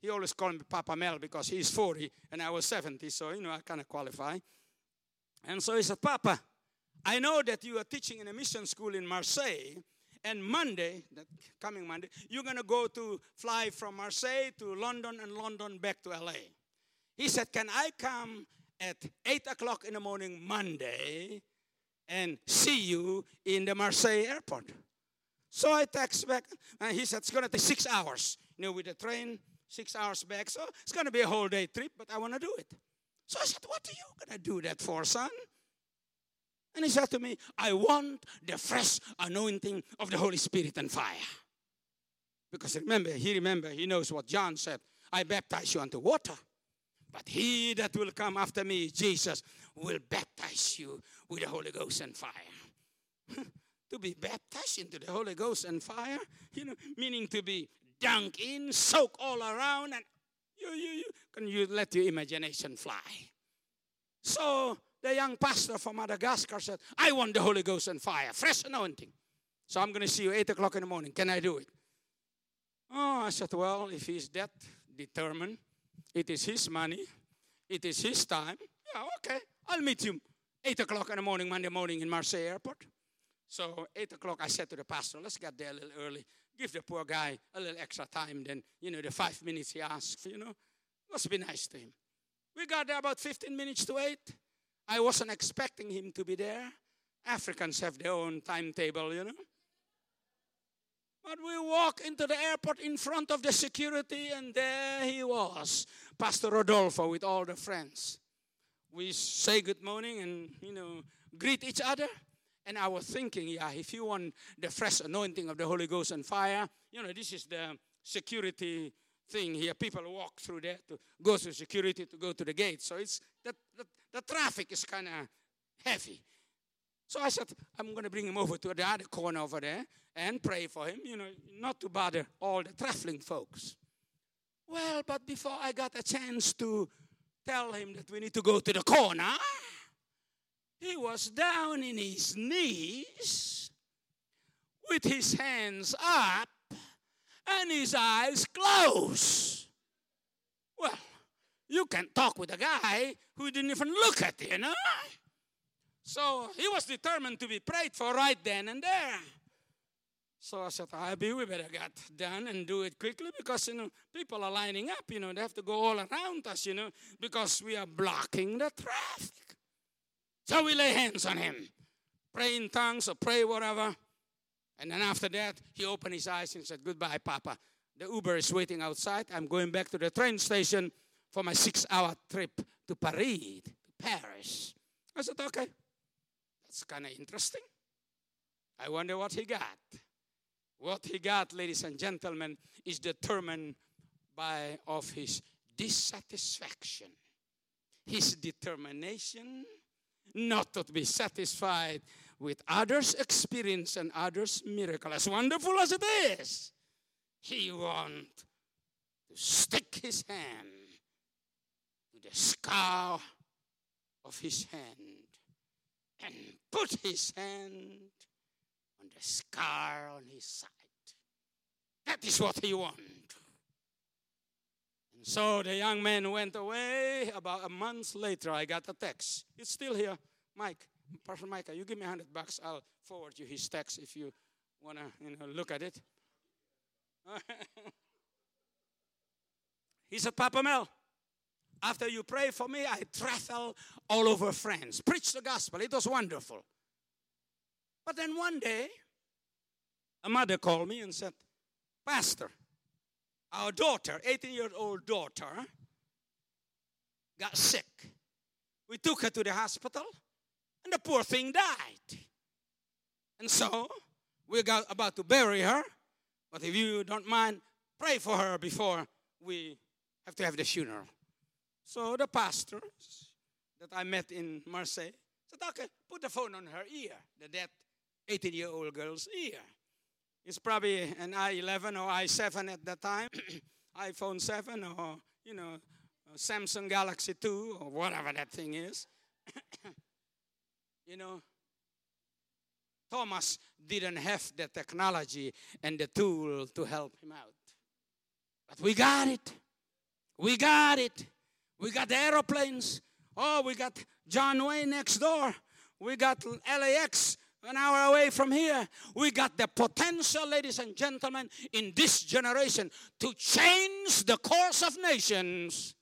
he always called me Papa Mel because he's 40 and I was 70, so you know I kind of qualify. And so he said, Papa, I know that you are teaching in a mission school in Marseille, and Monday, that coming Monday, you're going to go to fly from Marseille to London and London back to LA. He said, Can I come at 8 o'clock in the morning Monday and see you in the Marseille airport? So I text back, and he said, It's going to take six hours, you know, with the train, six hours back. So it's going to be a whole day trip, but I want to do it. So I said, What are you going to do that for, son? And he said to me, I want the fresh anointing of the Holy Spirit and fire. Because remember, he remember, he knows what John said. I baptize you unto water. But he that will come after me, Jesus, will baptize you with the Holy Ghost and fire. [laughs] to be baptized into the Holy Ghost and fire, you know, meaning to be dunked in, soak all around, and you, you, you, can you let your imagination fly? So the young pastor from Madagascar said, I want the Holy Ghost and fire, fresh anointing. So I'm going to see you 8 o'clock in the morning. Can I do it? Oh, I said, Well, if he's that determined, it is his money, it is his time. Yeah, okay, I'll meet you 8 o'clock in the morning, Monday morning in Marseille Airport. So 8 o'clock, I said to the pastor, Let's get there a little early. Give the poor guy a little extra time than, you know, the five minutes he asked, you know. Let's be nice to him. We got there about 15 minutes to 8. I wasn't expecting him to be there. Africans have their own timetable, you know. But we walk into the airport in front of the security, and there he was, Pastor Rodolfo, with all the friends. We say good morning and, you know, greet each other. And I was thinking, yeah, if you want the fresh anointing of the Holy Ghost and fire, you know, this is the security thing here. People walk through there to go to security to go to the gate. So it's the, the, the traffic is kind of heavy. So I said, I'm going to bring him over to the other corner over there and pray for him, you know, not to bother all the traveling folks. Well, but before I got a chance to tell him that we need to go to the corner, he was down in his knees with his hands up and his eyes closed. Well, you can talk with a guy who didn't even look at you, know? So he was determined to be prayed for right then and there. So I said, ah, Abby, we better get done and do it quickly because, you know, people are lining up, you know, they have to go all around us, you know, because we are blocking the traffic. So we lay hands on him, pray in tongues or pray whatever. And then after that, he opened his eyes and said, Goodbye, Papa. The Uber is waiting outside. I'm going back to the train station for my six hour trip to Paris, to Paris. I said, Okay, that's kind of interesting. I wonder what he got. What he got, ladies and gentlemen, is determined by of his dissatisfaction, his determination not to be satisfied with others' experience and others' miracle. As wonderful as it is, he wants to stick his hand to the scar of his hand and put his hand on the scar on his side. That is what he wanted. And so the young man went away. About a month later, I got a text. It's still here. Mike, Pastor Micah, you give me a hundred bucks. I'll forward you his text if you want to you know, look at it. [laughs] he said, Papa Mel, after you pray for me, I travel all over France, preach the gospel. It was wonderful. But then one day, a mother called me and said, Pastor, our daughter, 18 year old daughter, got sick. We took her to the hospital, and the poor thing died. And so, we got about to bury her, but if you don't mind, pray for her before we have to have the funeral. So the pastor that I met in Marseille said, okay, put the phone on her ear, the dead 18 year old girl's ear. It's probably an i11 or i7 at that time, [coughs] iPhone 7 or, you know, Samsung Galaxy 2 or whatever that thing is. [coughs] you know, Thomas didn't have the technology and the tool to help him out. But we got it. We got it. We got the aeroplanes. Oh, we got John Wayne next door. We got LAX an hour away from here. We got the potential, ladies and gentlemen, in this generation to change the course of nations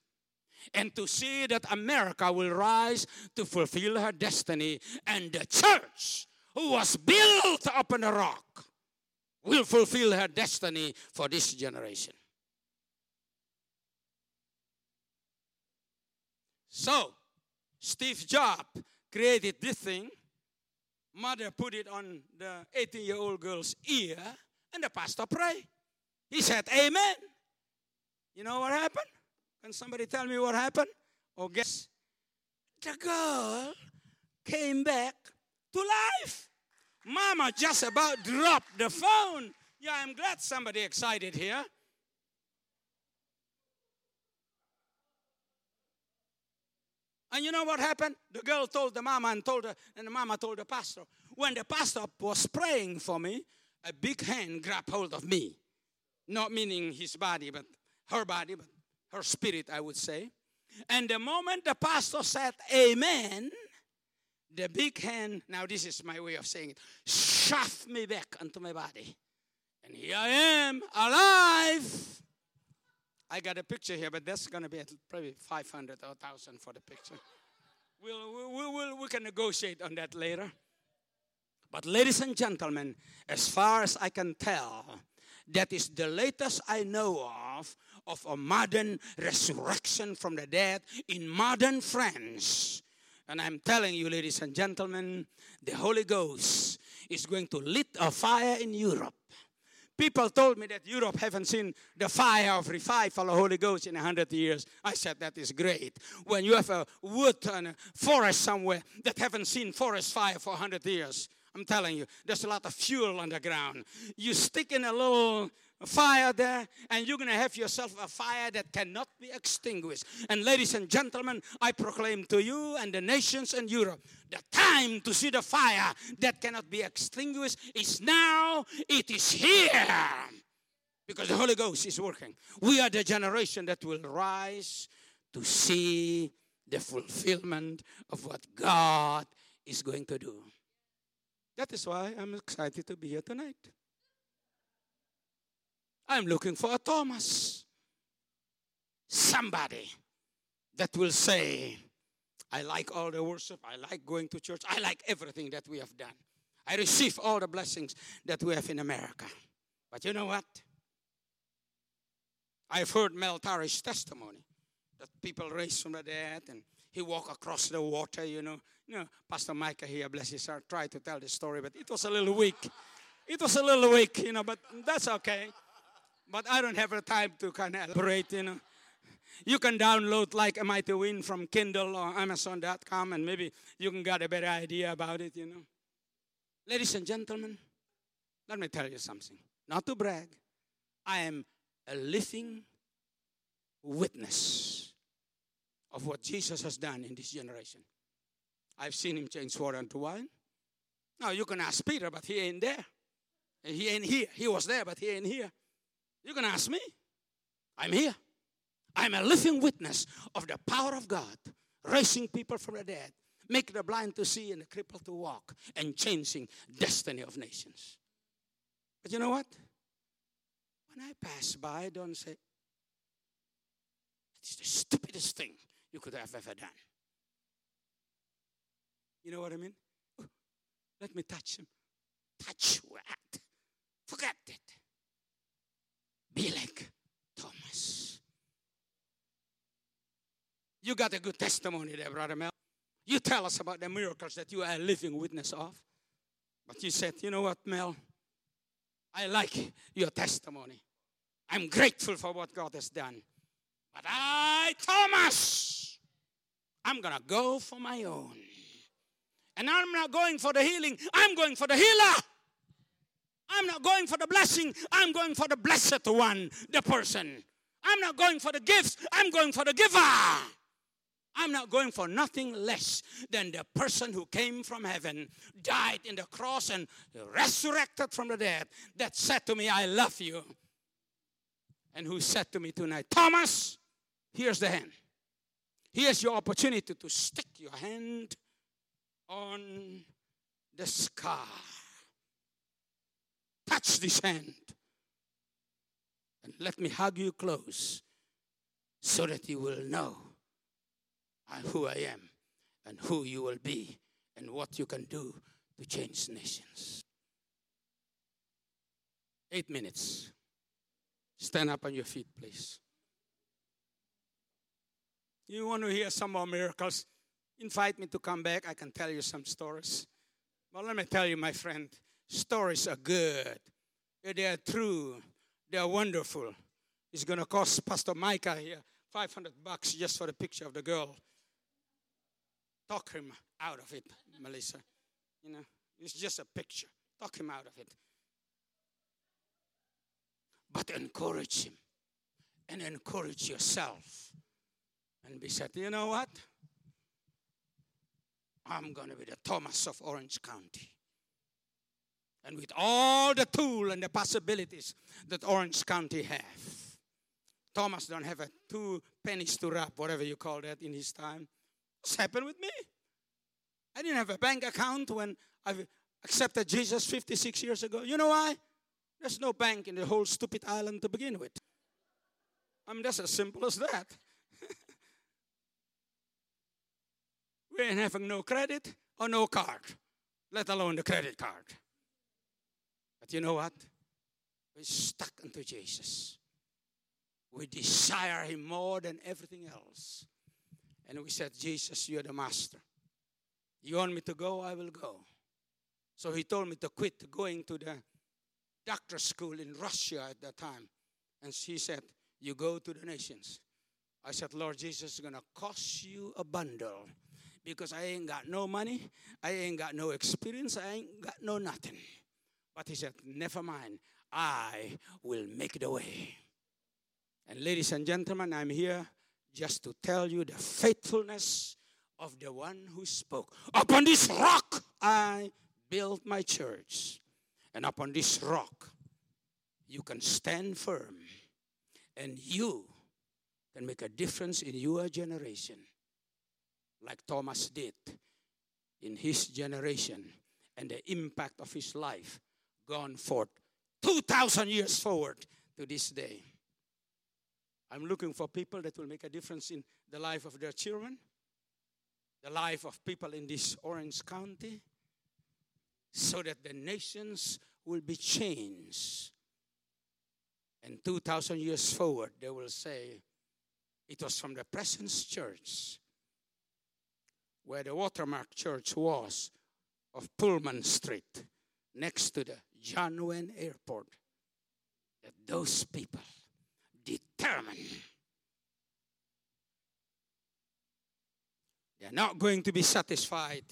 and to see that America will rise to fulfill her destiny and the church who was built upon a rock will fulfill her destiny for this generation. So, Steve Jobs created this thing. Mother put it on the 18 year old girl's ear, and the pastor prayed. He said, Amen. You know what happened? Can somebody tell me what happened? Or guess? The girl came back to life. Mama just about dropped the phone. Yeah, I'm glad somebody excited here. And you know what happened? The girl told the mama and told her, and the mama told the pastor. When the pastor was praying for me, a big hand grabbed hold of me. Not meaning his body, but her body, but her spirit, I would say. And the moment the pastor said amen, the big hand, now this is my way of saying it, shoved me back onto my body. And here I am, alive. I got a picture here, but that's going to be probably 500 or 1,000 for the picture. We'll, we, we'll, we can negotiate on that later. But, ladies and gentlemen, as far as I can tell, that is the latest I know of of a modern resurrection from the dead in modern France. And I'm telling you, ladies and gentlemen, the Holy Ghost is going to lit a fire in Europe People told me that Europe haven't seen the fire of revival of the Holy Ghost in a hundred years. I said that is great. When you have a wood and a forest somewhere that haven't seen forest fire for a hundred years, I'm telling you, there's a lot of fuel on the ground. You stick in a little fire there, and you're going to have yourself a fire that cannot be extinguished. And ladies and gentlemen, I proclaim to you and the nations in Europe the time to see the fire that cannot be extinguished is now, it is here. Because the Holy Ghost is working. We are the generation that will rise to see the fulfillment of what God is going to do. That is why I'm excited to be here tonight. I'm looking for a Thomas. Somebody that will say, I like all the worship, I like going to church, I like everything that we have done. I receive all the blessings that we have in America. But you know what? I've heard Mel Tari's testimony that people raised from the dead and he walked across the water, you know. You know, Pastor Micah here, bless his heart, tried to tell the story, but it was a little weak. It was a little weak, you know, but that's okay. But I don't have the time to kind of elaborate, you know. You can download like a mighty wind from Kindle or Amazon.com and maybe you can get a better idea about it, you know. Ladies and gentlemen, let me tell you something. Not to brag, I am a living witness of what Jesus has done in this generation. I've seen him change water into wine. Now you can ask Peter, but he ain't there. He ain't here. He was there, but he ain't here. You can ask me. I'm here. I'm a living witness of the power of God, raising people from the dead, making the blind to see and the crippled to walk, and changing destiny of nations. But you know what? When I pass by, don't say, it's the stupidest thing you could have ever done. You know what I mean? Let me touch him. Touch what? Forget it. Be like Thomas. You got a good testimony there, Brother Mel. You tell us about the miracles that you are a living witness of. But you said, you know what, Mel? I like your testimony. I'm grateful for what God has done. But I, Thomas, I'm going to go for my own. And I'm not going for the healing, I'm going for the healer. I'm not going for the blessing, I'm going for the blessed one, the person. I'm not going for the gifts, I'm going for the giver. I'm not going for nothing less than the person who came from heaven, died in the cross, and resurrected from the dead, that said to me, I love you. And who said to me tonight, Thomas, here's the hand. Here's your opportunity to stick your hand on the scar. Touch this hand. And let me hug you close so that you will know uh, who I am and who you will be and what you can do to change nations. Eight minutes. Stand up on your feet, please. You want to hear some more miracles? Invite me to come back. I can tell you some stories. But let me tell you, my friend, stories are good. They are true. They are wonderful. It's going to cost Pastor Micah here 500 bucks just for the picture of the girl. Talk him out of it, Melissa. You know, it's just a picture. Talk him out of it. But encourage him and encourage yourself and be said, you know what? I'm going to be the Thomas of Orange County. And with all the tool and the possibilities that Orange County have. Thomas don't have a two pennies to rub, whatever you call that in his time. What's happened with me? I didn't have a bank account when I accepted Jesus 56 years ago. You know why? There's no bank in the whole stupid island to begin with. I mean, that's as simple as that. [laughs] we ain't having no credit or no card, let alone the credit card. But you know what? We're stuck into Jesus. We desire Him more than everything else. And we said, Jesus, you're the master. You want me to go? I will go. So He told me to quit going to the doctor school in Russia at that time. And He said, You go to the nations. I said, Lord Jesus, is going to cost you a bundle because I ain't got no money, I ain't got no experience, I ain't got no nothing. But he said, Never mind, I will make the way. And ladies and gentlemen, I'm here just to tell you the faithfulness of the one who spoke. Upon this rock I built my church. And upon this rock you can stand firm. And you can make a difference in your generation like Thomas did in his generation and the impact of his life gone forth 2,000 years forward to this day. I'm looking for people that will make a difference in the life of their children, the life of people in this Orange County, so that the nations will be changed. And 2,000 years forward, they will say, it was from the Presence Church where the Watermark Church was of Pullman Street, next to the John Airport, that those people determined they're not going to be satisfied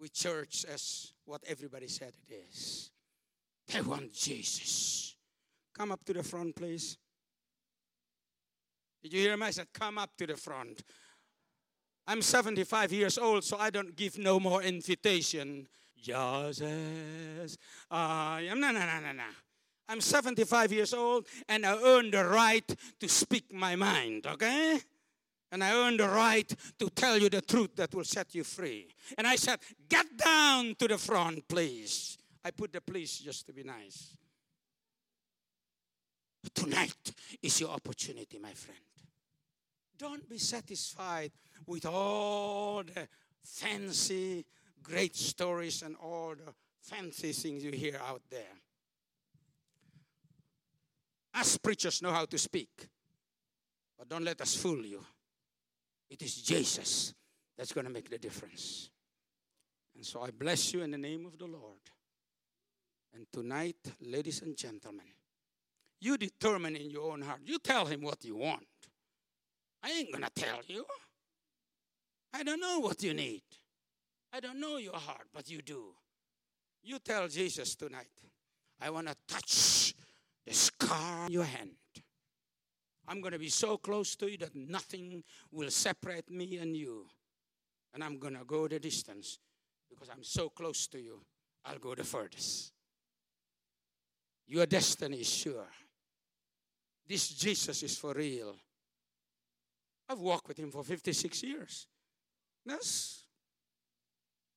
with church as what everybody said it is. They want Jesus. Come up to the front, please. Did you hear me? I said, Come up to the front. I'm 75 years old, so I don't give no more invitation. Just as I am. No, no, no, no, no. I'm 75 years old and I earn the right to speak my mind, okay? And I earn the right to tell you the truth that will set you free. And I said, Get down to the front, please. I put the please just to be nice. Tonight is your opportunity, my friend. Don't be satisfied with all the fancy, great stories and all the fancy things you hear out there. Us preachers know how to speak, but don't let us fool you. It is Jesus that's going to make the difference. And so I bless you in the name of the Lord. And tonight, ladies and gentlemen, you determine in your own heart. You tell him what you want. I ain't going to tell you. I don't know what you need. I don't know your heart, but you do. You tell Jesus tonight, I want to touch the scar on your hand. I'm going to be so close to you that nothing will separate me and you. And I'm going to go the distance because I'm so close to you. I'll go the furthest. Your destiny is sure. This Jesus is for real. I've walked with him for 56 years. That's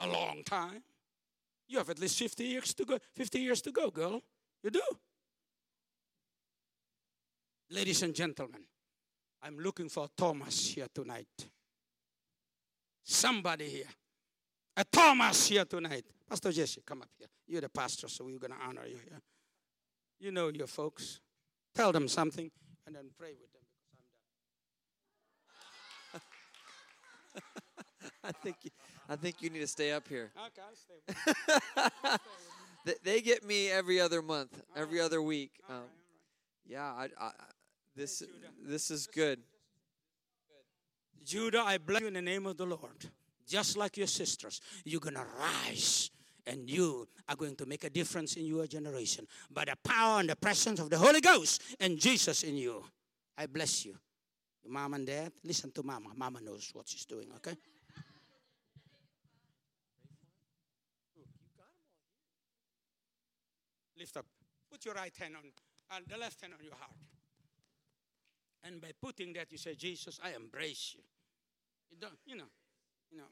a long time. You have at least 50 years to go. 50 years to go, girl. You do. Ladies and gentlemen, I'm looking for Thomas here tonight. Somebody here. A Thomas here tonight. Pastor Jesse, come up here. You're the pastor, so we're going to honor you here. You know your folks. Tell them something and then pray with them because I'm done. [laughs] [laughs] I think you, I think you need to stay up here. Okay, I'll stay. With [laughs] They, they get me every other month, every other week. All Um, right, all right. yeah, I, I, this Hey, this is good. Judah, I bless you in the name of the Lord. Just like your sisters, you're going to rise and you are going to make a difference in your generation by the power and the presence of the Holy Ghost and Jesus in you. I bless you. Your mom and dad, listen to mama. Mama knows what she's doing, okay? Lift up. Put your right hand on, and the left hand on your heart. And by putting that, you say, Jesus, I embrace you. You don't, you know, you know.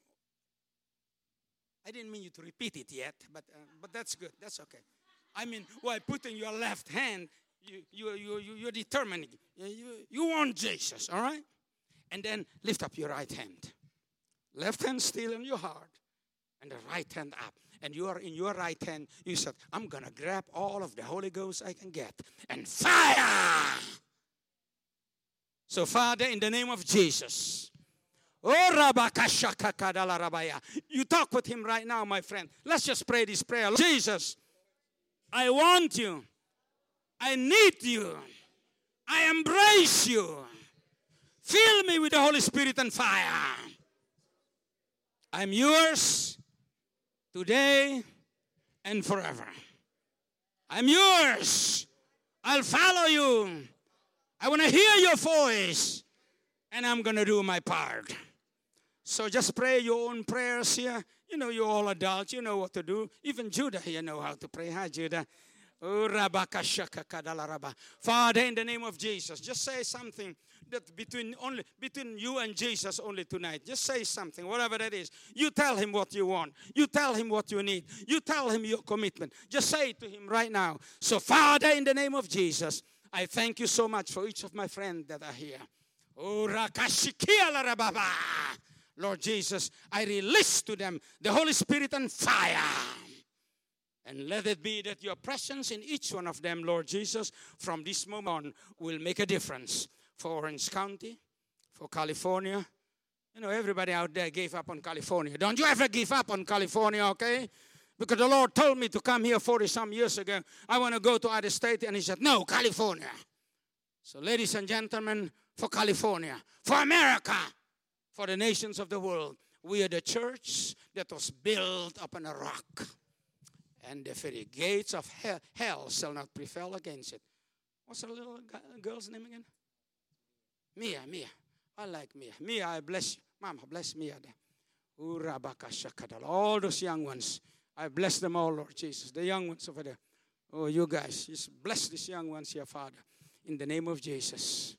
I didn't mean you to repeat it yet, but uh, but that's good. That's okay. I mean, while putting your left hand, you you you you you're determining. You, you you want Jesus, all right? And then lift up your right hand. Left hand still in your heart, and the right hand up. And you are in your right hand. You said, "I'm gonna grab all of the Holy Ghost I can get and fire." So, Father, in the name of Jesus. Oh. You talk with him right now, my friend. Let's just pray this prayer. Jesus, I want you. I need you. I embrace you. Fill me with the Holy Spirit and fire. I'm yours today and forever. I'm yours. I'll follow you. I want to hear your voice, and I'm going to do my part. So just pray your own prayers here. You know, you're all adults. You know what to do. Even Judah here know how to pray. Hi, Judah. Oh. Father, in the name of Jesus, just say something that between only between you and Jesus only tonight. Just say something, whatever that is. You tell him what you want. You tell him what you need. You tell him your commitment. Just say it to him right now. So, Father, in the name of Jesus, I thank you so much for each of my friends that are here. Oh. Lord Jesus, I release to them the Holy Spirit and fire. And let it be that your presence in each one of them, Lord Jesus, from this moment on will make a difference for Orange County, for California. You know, everybody out there gave up on California. Don't you ever give up on California, okay? Because the Lord told me to come here 40 some years ago. I want to go to other state, and He said, No, California. So, ladies and gentlemen, for California, for America, for the nations of the world, we are the church that was built upon a rock and the very gates of hell, hell shall not prevail against it. What's the little girl's name again? Mia, Mia. I like Mia. Mia, I bless you. Mama, bless Mia. All those young ones, I bless them all, Lord Jesus. The young ones over there. Oh, you guys, just bless these young ones here, Father, in the name of Jesus.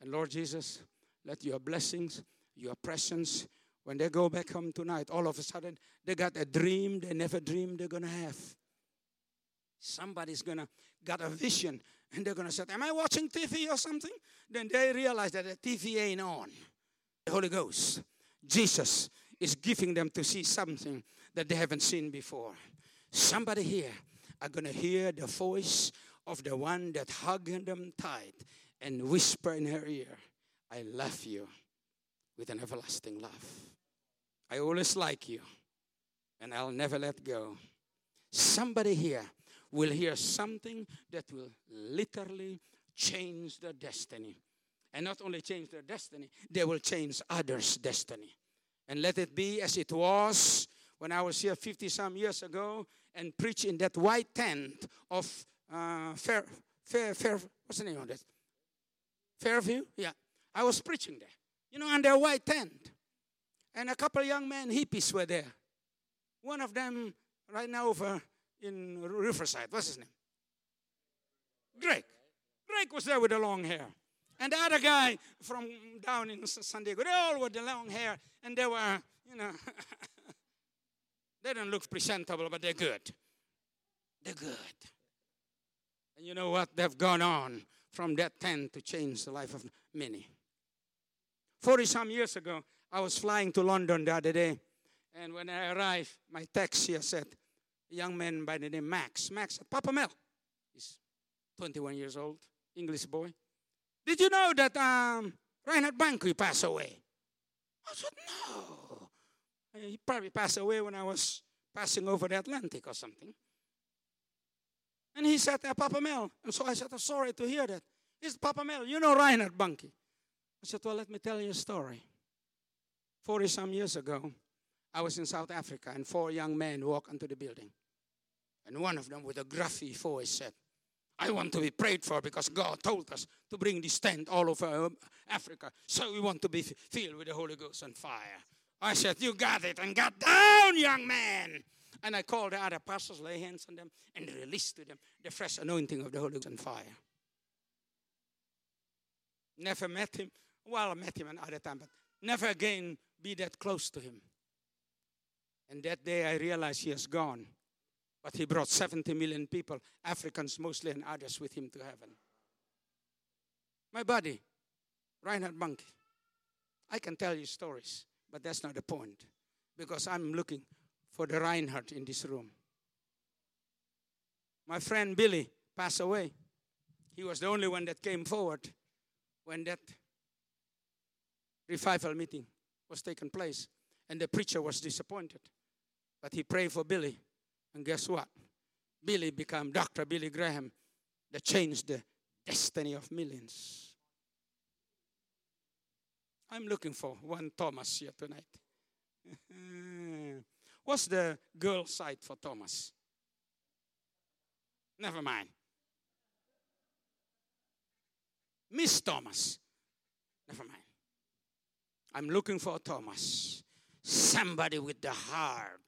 And Lord Jesus, let your blessings, your presence, when they go back home tonight, all of a sudden they got a dream they never dreamed they're gonna have. Somebody's gonna got a vision and they're gonna say, Am I watching TV or something? Then they realize that the TV ain't on. The Holy Ghost, Jesus, is giving them to see something that they haven't seen before. Somebody here are gonna hear the voice of the one that hugging them tight and whisper in her ear, I love you with an everlasting love. I always like you, and I'll never let go. Somebody here will hear something that will literally change their destiny. And not only change their destiny, they will change others' destiny. And let it be as it was when I was here 50 some years ago and preached in that white tent of uh, Fair, Fair, Fair, what's the name of that? Fairview? Yeah. I was preaching there, you know, under a white tent. And a couple of young men, hippies, were there. One of them, right now, over in Riverside, what's his name? Greg. Greg was there with the long hair. And the other guy from down in San Diego, they all with the long hair, and they were, you know, [laughs] they don't look presentable, but they're good. They're good. And you know what? They've gone on from that tent to change the life of many. 40 some years ago, I was flying to London the other day, and when I arrived, my taxi said, a young man by the name Max. Max said, Papa Mel. He's 21 years old, English boy. Did you know that um, Reinhard Bonnke passed away? I said, no. He probably passed away when I was passing over the Atlantic or something. And he said, uh, Papa Mel. And so I said, I'm sorry to hear that. He Papa Mel, you know Reinhard Bonnke. I said, well, let me tell you a story. 40 some years ago, I was in South Africa and four young men walked into the building. And one of them, with a gruffy voice, said, I want to be prayed for because God told us to bring this tent all over um, Africa. So we want to be filled with the Holy Ghost and fire. I said, You got it, and got down, young man. And I called the other pastors, lay hands on them, and released to them the fresh anointing of the Holy Ghost and fire. Never met him. Well, I met him another time, but never again be that close to him. And that day I realized he has gone. But he brought 70 million people, Africans mostly, and others with him to heaven. My buddy, Reinhard Bonnke. I can tell you stories, but that's not the point. Because I'm looking for the Reinhard in this room. My friend Billy passed away. He was the only one that came forward when that revival meeting was taking place. And the preacher was disappointed. But he prayed for Billy. And guess what? Billy became Dr. Billy Graham that changed the destiny of millions. I'm looking for one Thomas here tonight. [laughs] What's the girl side for Thomas? Never mind. Miss Thomas. Never mind. I'm looking for Thomas. Somebody with the heart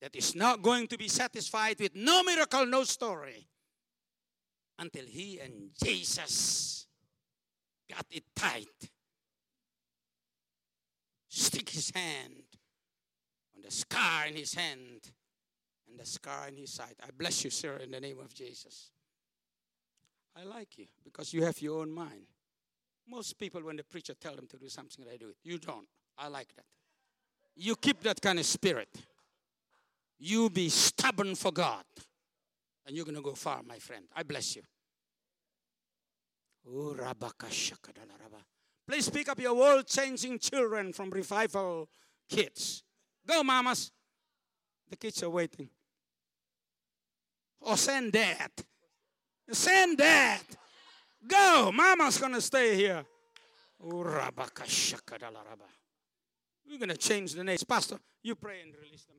that is not going to be satisfied with no miracle, no story until he and Jesus got it tight. Stick his hand on the scar in his hand and the scar in his side. I bless you, sir, in the name of Jesus. I like you because you have your own mind. Most people, when the preacher tell them to do something, they do it. You don't. I like that. You keep that kind of spirit. You be stubborn for God. And you're going to go far, my friend. I bless you. Oh, Please pick up your world changing children from revival kids. Go, mamas. The kids are waiting. Or send dad. Send dad. Go. Mama's going to stay here. Oh, We're going to change the names. Pastor, you pray and release them.